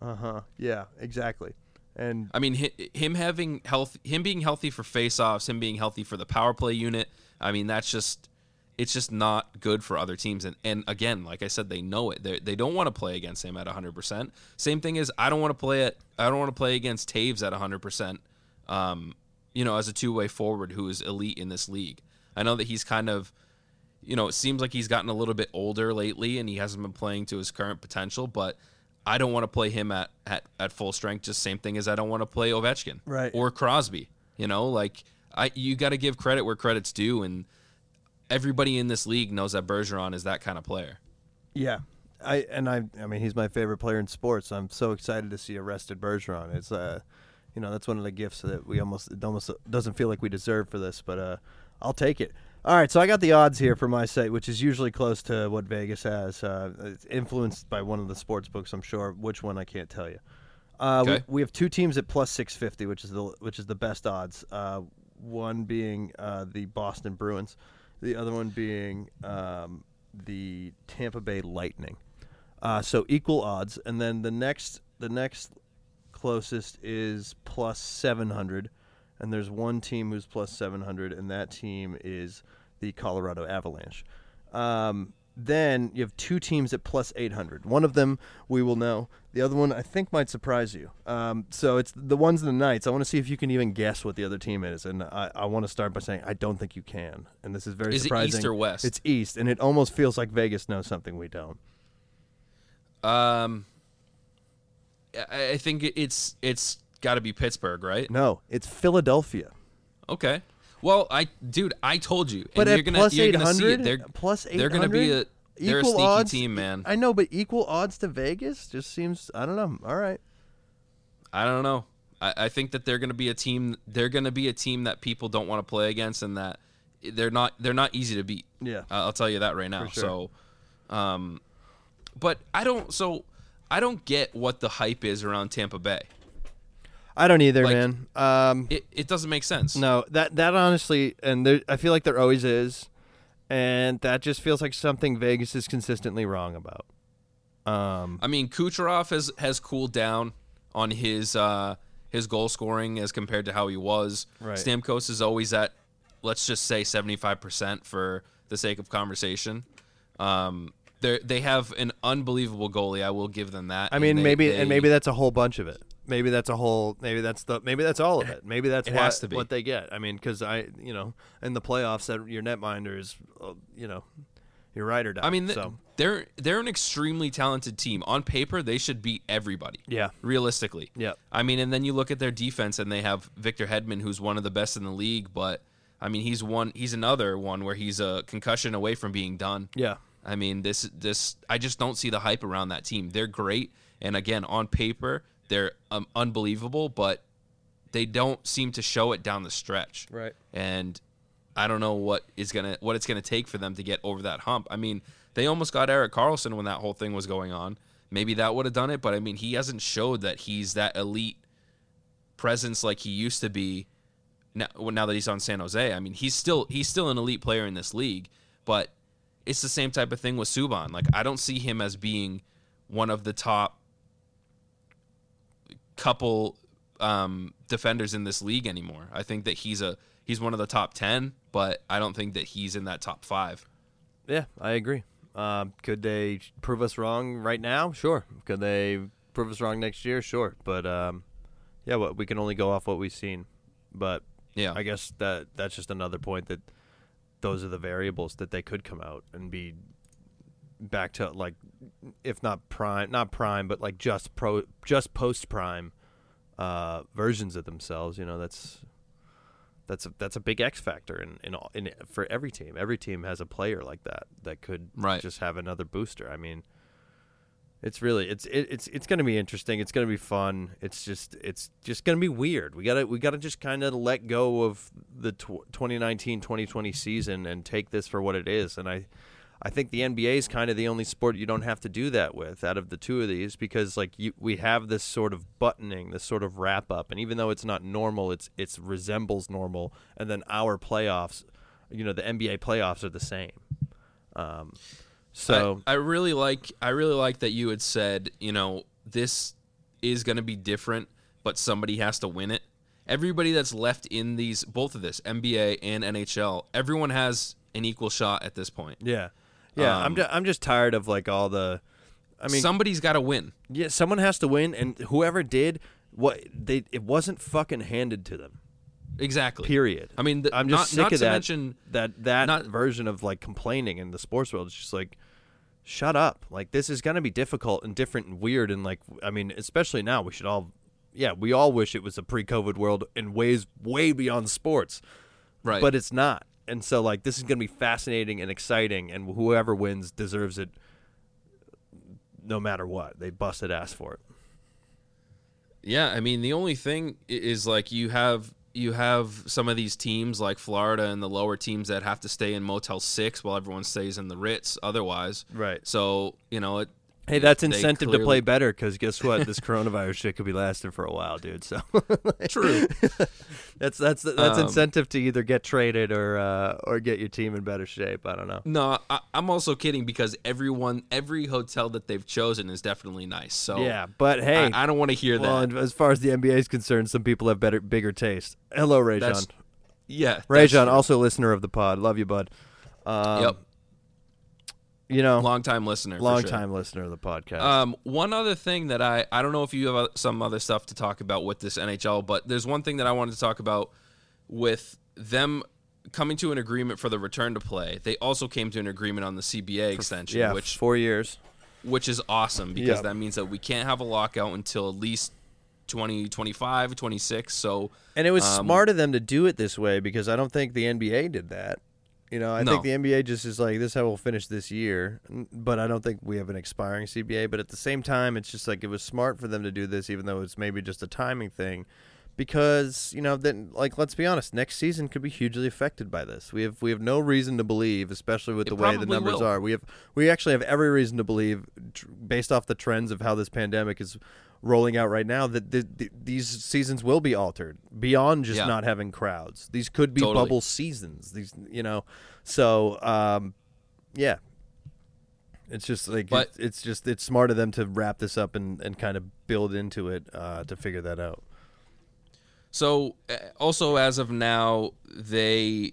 Uh huh. Yeah. Exactly. And I mean, him having health, him being healthy for faceoffs, him being healthy for the power play unit. I mean, that's just, it's just not good for other teams. And and again, like I said, they know it. They they don't want to play against him at 100. percent Same thing is I don't want to play it. I don't want to play against Toews at 100. percent Um, you know, as a two way forward who is elite in this league. I know that he's kind of, you know, it seems like he's gotten a little bit older lately, and he hasn't been playing to his current potential, but. I don't want to play him at, at, at full strength. Just same thing as I don't want to play Ovechkin Right. or Crosby. You know, like I you got to give credit where credit's due, and everybody in this league knows that Bergeron is that kind of player. yeah. I and I I mean he's my favorite player in sports. I'm so excited to see arrested Bergeron. It's uh you know that's one of the gifts that we almost it almost doesn't feel like we deserve for this, but uh I'll take it. All right, so I got the odds here for my site, which is usually close to what Vegas has. Uh, it's influenced by one of the sports books, I'm sure. Which one I can't tell you. Uh, Okay. we, we have two teams at plus 650, which is the which is the best odds. Uh, one being uh, the Boston Bruins, the other one being um, the Tampa Bay Lightning. Uh, so equal odds, and then the next the next closest is plus 700 and there's one team who's plus 700 and that team is the colorado avalanche um, then you have two teams at plus 800. One of them we will know. The other one I think might surprise you. Um, so it's the ones in the Knights. I want to see if you can even guess what the other team is. And I, I want to start by saying I don't think you can. And this is very Is it surprising. East or West? It's East, and it almost feels like Vegas knows something we don't. Um, I think it's it's got to be Pittsburgh, right? No, it's Philadelphia. Okay. Well, I dude, I told you. But and at you're gonna, plus you're gonna see 800, it. They're plus they're gonna be a they're a equal sneaky odds, team, man. I know, but equal odds to Vegas just seems. I don't know. All right. I don't know. I, I think that they're gonna be a team. They're gonna be a team that people don't want to play against, and that they're not. They're not easy to beat. Yeah. Uh, I'll tell you that right now. Sure. So, um, but I don't. So I don't get what the hype is around Tampa Bay. I don't either, Like- man. Um, It it doesn't make sense. no, that that honestly, and there, I feel like there always is, and that just feels like something Vegas is consistently wrong about. Um, I mean, Kucherov has has cooled down on his uh, his goal scoring as compared to how he was. Right. Stamkos is always at let's just say seventy five percent for the sake of conversation. Um, they they have an unbelievable goalie. I will give them that. I mean, they- maybe they- and maybe that's a whole bunch of it. Maybe that's a whole. Maybe that's the. Maybe that's all of it. Maybe that's It what, has to be. what they get. I mean, because I, you know, in the playoffs, that your netminder is, you know, your ride or die. I mean, th- so they're they're an extremely talented team. On paper, they should beat everybody. yeah, realistically. yeah, I mean, and then you look at their defense, and they have Victor Hedman, who's one of the best in the league. But I mean, he's one. He's another one where he's a concussion away from being done. yeah. I mean, this this I just don't see the hype around that team. They're great, and again, on paper, they're um, unbelievable, but they don't seem to show it down the stretch. Right. And I don't know what is gonna what it's gonna take for them to get over that hump. I mean, they almost got Erik Karlsson when that whole thing was going on. Maybe that would have done it, but I mean, he hasn't showed that he's that elite presence like he used to be. Now, now that he's on San Jose, I mean, he's still he's still an elite player in this league, but it's the same type of thing with Subban. Like, I don't see him as being one of the top couple um, defenders in this league anymore. I think that he's a he's one of the top ten, but I don't think that he's in that top five. Yeah, I agree. Um, could they prove us wrong right now? Sure. Could they prove us wrong next year? Sure. But um, yeah, what we can only go off what we've seen. But Yeah, I guess that that's just another point that those are the variables that they could come out and be back to like if not prime not prime but like just pro just post prime uh versions of themselves you know that's that's a, that's a big X factor in in, all, in for every team every team has a player like that that could Right. just have another booster i mean it's really it's it, it's it's going to be interesting. It's going to be fun. It's just it's just going to be weird. We got to we got to just kind of let go of the tw- 2019-2020 season and take this for what it is. And I I think the NBA is kind of the only sport you don't have to do that with out of the two of these because like you we have this sort of buttoning, this sort of wrap up. And even though it's not normal, it's it's resembles normal. And then our playoffs, you know, the NBA playoffs are the same. Um so I, I really like I really like that you had said, you know, this is going to be different, but somebody has to win it. Everybody that's left in these both of this NBA and NHL, everyone has an equal shot at this point. Yeah, yeah. I'm Um, ju- I'm just tired of like all the. I mean, somebody's got to win. yeah, someone has to win, and whoever did what they it wasn't fucking handed to them. Exactly. Period. I mean, th- I'm just not, sick not of to that. mention that that not- version of like complaining in the sports world. is just like, shut up. Like this is gonna be difficult and different and weird, and like I mean, especially now, we should all. Yeah, we all wish it was a pre-COVID world in ways way beyond sports. right. but it's not. And so like this is going to be fascinating and exciting and whoever wins deserves it no matter what. They busted ass for it. Yeah, I mean the only thing is like you have you have some of these teams like Florida and the lower teams that have to stay in Motel Six while everyone stays in the Ritz. Otherwise, Right. so you know it. Hey, that's incentive to play better cuz guess what? this coronavirus shit could be lasting for a while, dude. So True. that's that's that's Um, incentive to either get traded or uh, or get your team in better shape. I don't know. No, I, I'm also kidding because everyone, every hotel that they've chosen is definitely nice. So Yeah, but hey, I, I don't want to hear well, that. and as far as the NBA is concerned, some people have better bigger taste. Hello. That's- Yeah, Ray that's also a listener of the pod. Love you, bud. Um, Yep. You know, long time listener. long sure. time listener of the podcast. Um, one other thing that I I don't know if you have uh, some other stuff to talk about with this NHL, but there's one thing that I wanted to talk about with them coming to an agreement for the return to play. They also came to an agreement on the CBA extension, yeah, which four years. which is awesome because Yeah. that means that we can't have a lockout until at least 2025, 26. So And it was Um, smart of them to do it this way because I don't think the NBA did that. You know, I No. think the NBA just is like, this is how we'll finish this year. But I don't think we have an expiring CBA. But at the same time, it's just like it was smart for them to do this, even though it's maybe just a timing thing. Because, you know, then like let's be honest, next season could be hugely affected by this. We have we have no reason to believe, especially with It the way the numbers will. are. We have we actually have every reason to believe tr- based off the trends of how this pandemic is rolling out right now that th- th- these seasons will be altered beyond just Yeah. not having crowds. These could be Totally. bubble seasons. These, you know, so um, yeah, it's just like But- it's, it's just it's smart of them to wrap this up and, and kind of build into it uh, to figure that out. So, uh, also as of now, they,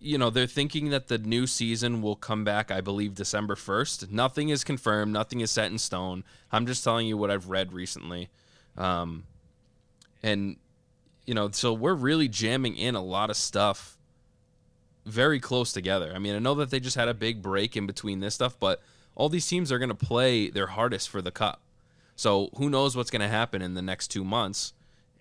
you know, they're thinking that the new season will come back. I believe December first. Nothing is confirmed. Nothing is set in stone. I'm just telling you what I've read recently, um, and you know, so we're really jamming in a lot of stuff very close together. I mean, I know that they just had a big break in between this stuff, but all these teams are going to play their hardest for the cup. So who knows what's going to happen in the next two months,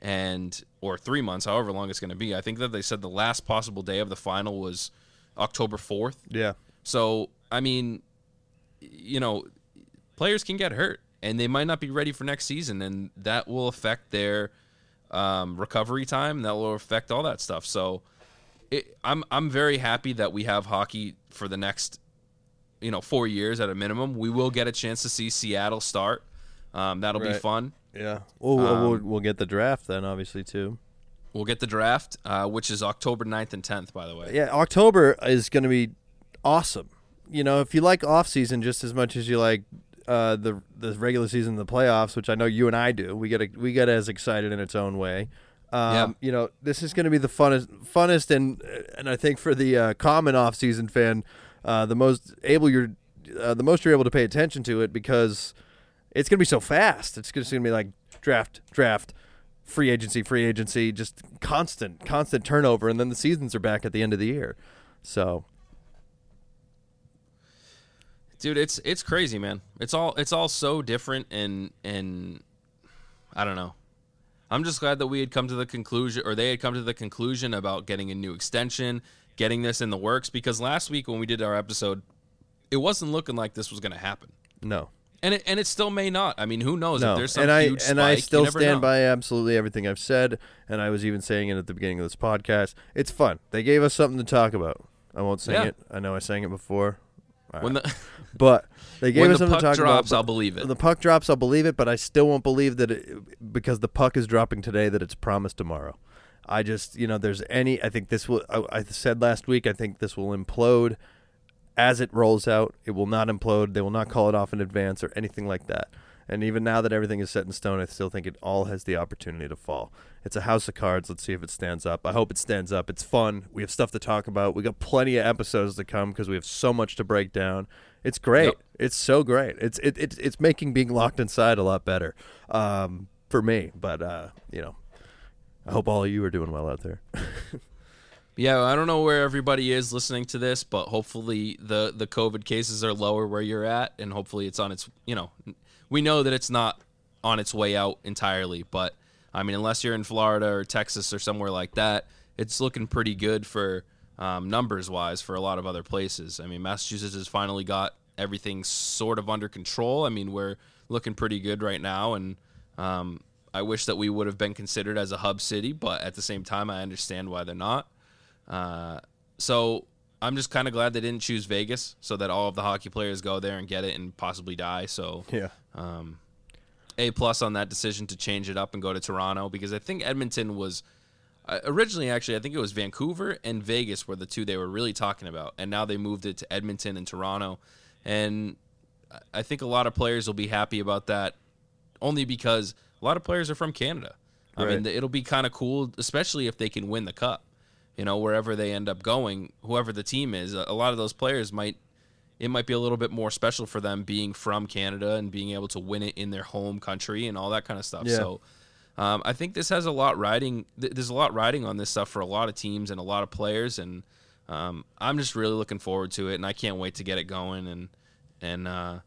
and or three months, however long it's going to be. I think that they said the last possible day of the final was October fourth. Yeah, So I mean, you know, players can get hurt, and they might not be ready for next season, and that will affect their um, recovery time. That will affect all that stuff. So it, I'm I'm very happy that we have hockey for the next, you know, four years at a minimum. We will get a chance to see Seattle start. Um, that'll be fun. Yeah. Well, we'll, we'll, Um, we'll get the draft then, obviously too. We'll get the draft, uh, which is October 9th and 10th, by the way. Yeah, October is going to be awesome. You know, if you like off season just as much as you like uh, the the regular season, the playoffs, which I know you and I do, we get we get as excited in its own way. Um, Yeah. You know, this is going to be the funnest, funnest, and and I think for the uh, common off season fan, uh, the most able you're, uh, the most you're able to pay attention to it because it's going to be so fast. It's just going to be like draft, draft, free agency, free agency, just constant, constant turnover, and then the seasons are back at the end of the year. So dude it's it's crazy man it's all it's all so different and and i don't know i'm just glad that we had come to the conclusion or they had come to the conclusion about getting a new extension getting this in the works because last week when we did our episode it wasn't looking like this was going to happen no, and it and it still may not i mean who knows no, if there's some and I huge and I spike, still stand know. by absolutely everything I've said, and I was even saying it at the beginning of this podcast. It's fun. They gave us something to talk about. I won't sing Yeah. it. I know I sang it before, when the but they gave when us the something puck to talk drops about. i'll believe it The puck drops, I'll believe it, but I still won't believe that it, because the puck is dropping today that it's promised tomorrow. I just, you know, there's any. I think this will. I, I said last week. I think this will implode as it rolls out. It will not implode. They will not call it off in advance or anything like that. And even now that everything is set in stone, I still think it all has the opportunity to fall. It's a house of cards. Let's see if it stands up. I hope it stands up. It's fun. We have stuff to talk about. We got plenty of episodes to come because we have so much to break down. It's great. Yep. It's so great. It's it, it it's making being locked inside a lot better um, for me. But uh, you know, I hope all of you are doing well out there. Yeah, I don't know where everybody is listening to this, but hopefully the the COVID cases are lower where you're at, and hopefully it's on its. You know, we know that it's not on its way out entirely, but I mean, unless you're in Florida or Texas or somewhere like that, it's looking pretty good for um, numbers wise for a lot of other places. I mean, Massachusetts has finally got everything sort of under control. I mean, we're looking pretty good right now, and um, I wish that we would have been considered as a hub city, but at the same time, I understand why they're not. Uh, so I'm just kind of glad they didn't choose Vegas so that all of the hockey players go there and get it and possibly die. So yeah. um, a plus on that decision to change it up and go to Toronto because I think Edmonton was uh, originally actually I think it was Vancouver and Vegas were the two they were really talking about, and now they moved it to Edmonton and Toronto, and I- I think a lot of players will be happy about that, only because a lot of players are from Canada. I mean, it'll be kind of cool, especially if they can win the cup. You know, wherever they end up going, whoever the team is, a lot of those players might it might be a little bit more special for them being from Canada and being able to win it in their home country and all that kind of stuff. Yeah. So um, I think this has a lot riding. Th- there's a lot riding on this stuff for a lot of teams and a lot of players, and um, I'm just really looking forward to it, and I can't wait to get it going. And and uh,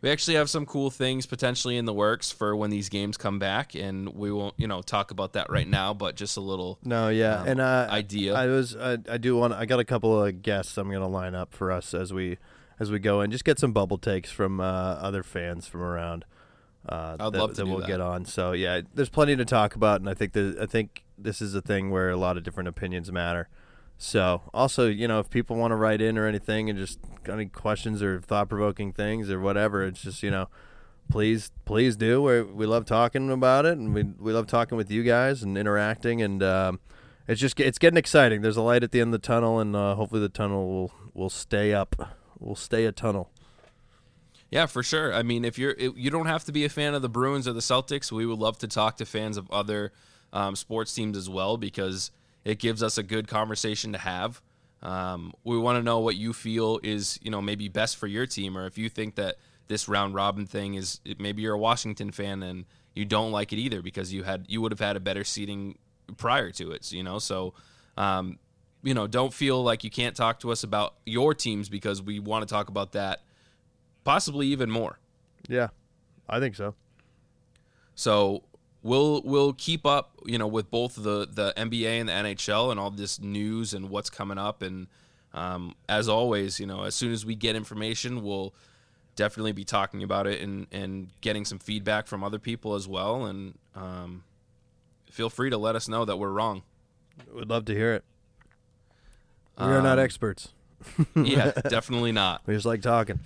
we actually have some cool things potentially in the works for when these games come back, and we won't you know talk about that right now, but just a little No, yeah, um, and uh, idea. I was I, I do want I got a couple of guests I'm gonna line up for us as we as we go and just get some bubble takes from uh, other fans from around. Uh, I'd that, love to that do we'll that. get on. So yeah, there's plenty to talk about, and I think that I think this is a thing where a lot of different opinions matter. So also, you know, if people want to write in or anything and just any questions or thought provoking things or whatever, it's just you know, please please do. We we love talking about it, and we we love talking with you guys and interacting, and um, it's just it's getting exciting. There's a light at the end of the tunnel, and uh, hopefully the tunnel will will stay up. Will stay a tunnel. Yeah, for sure. I mean, if you're, you don't have to be a fan of the Bruins or the Celtics. We would love to talk to fans of other um, sports teams as well because it gives us a good conversation to have. Um, we want to know what you feel is, you know, maybe best for your team, or if you think that this round robin thing is, maybe you're a Washington fan and you don't like it either because you had, you would have had a better seating prior to it. You know, so. Um, you know, don't feel like you can't talk to us about your teams because we want to talk about that possibly even more. Yeah, I think so. So we'll we'll keep up, you know, with both the the NBA and the NHL and all this news and what's coming up. And um, as always, you know, as soon as we get information, we'll definitely be talking about it and and getting some feedback from other people as well. And um, feel free to let us know that we're wrong. We'd love to hear it. We are not Um, experts. yeah, definitely not. We just like talking.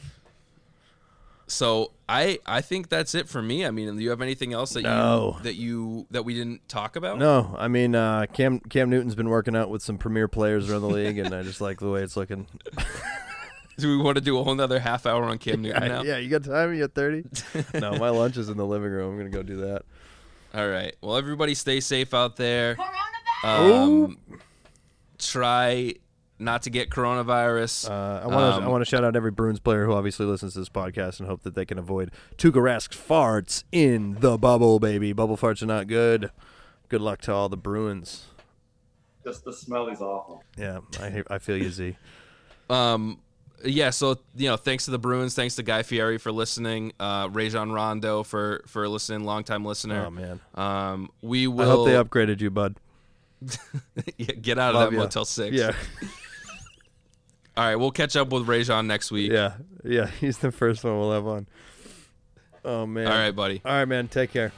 So I I think that's it for me. I mean, do you have anything else that No. you that you that we didn't talk about? No, I mean uh, Cam Cam Newton's been working out with some premier players around the league, and I just like the way it's looking. Do we want to do a whole nother half hour on Cam Newton now? yeah, you got time? You got thirty? no, my lunch is in the living room. I'm gonna go do that. All right. Well, everybody stay safe out there. Coronavirus. Um, try not to get coronavirus. Uh, I want to Um, I want to shout out every Bruins player who obviously listens to this podcast and hope that they can avoid Tuukka Rask's farts in the bubble, baby. Bubble farts are not good. Good luck to all the Bruins. Just the smell is awful. Yeah, I I feel you, Z. Um, yeah. So you know, thanks to the Bruins, thanks to Guy Fieri for listening, uh, Rajon Rondo for for listening, longtime listener. Oh man, Um, we will. I will hope they upgraded you, bud. Yeah, get out of Love that ya. Motel Six. Yeah, All right, we'll catch up with Rajon next week. yeah, yeah. He's the first one we'll have on. Oh man. All right, buddy. All right, man. Take care.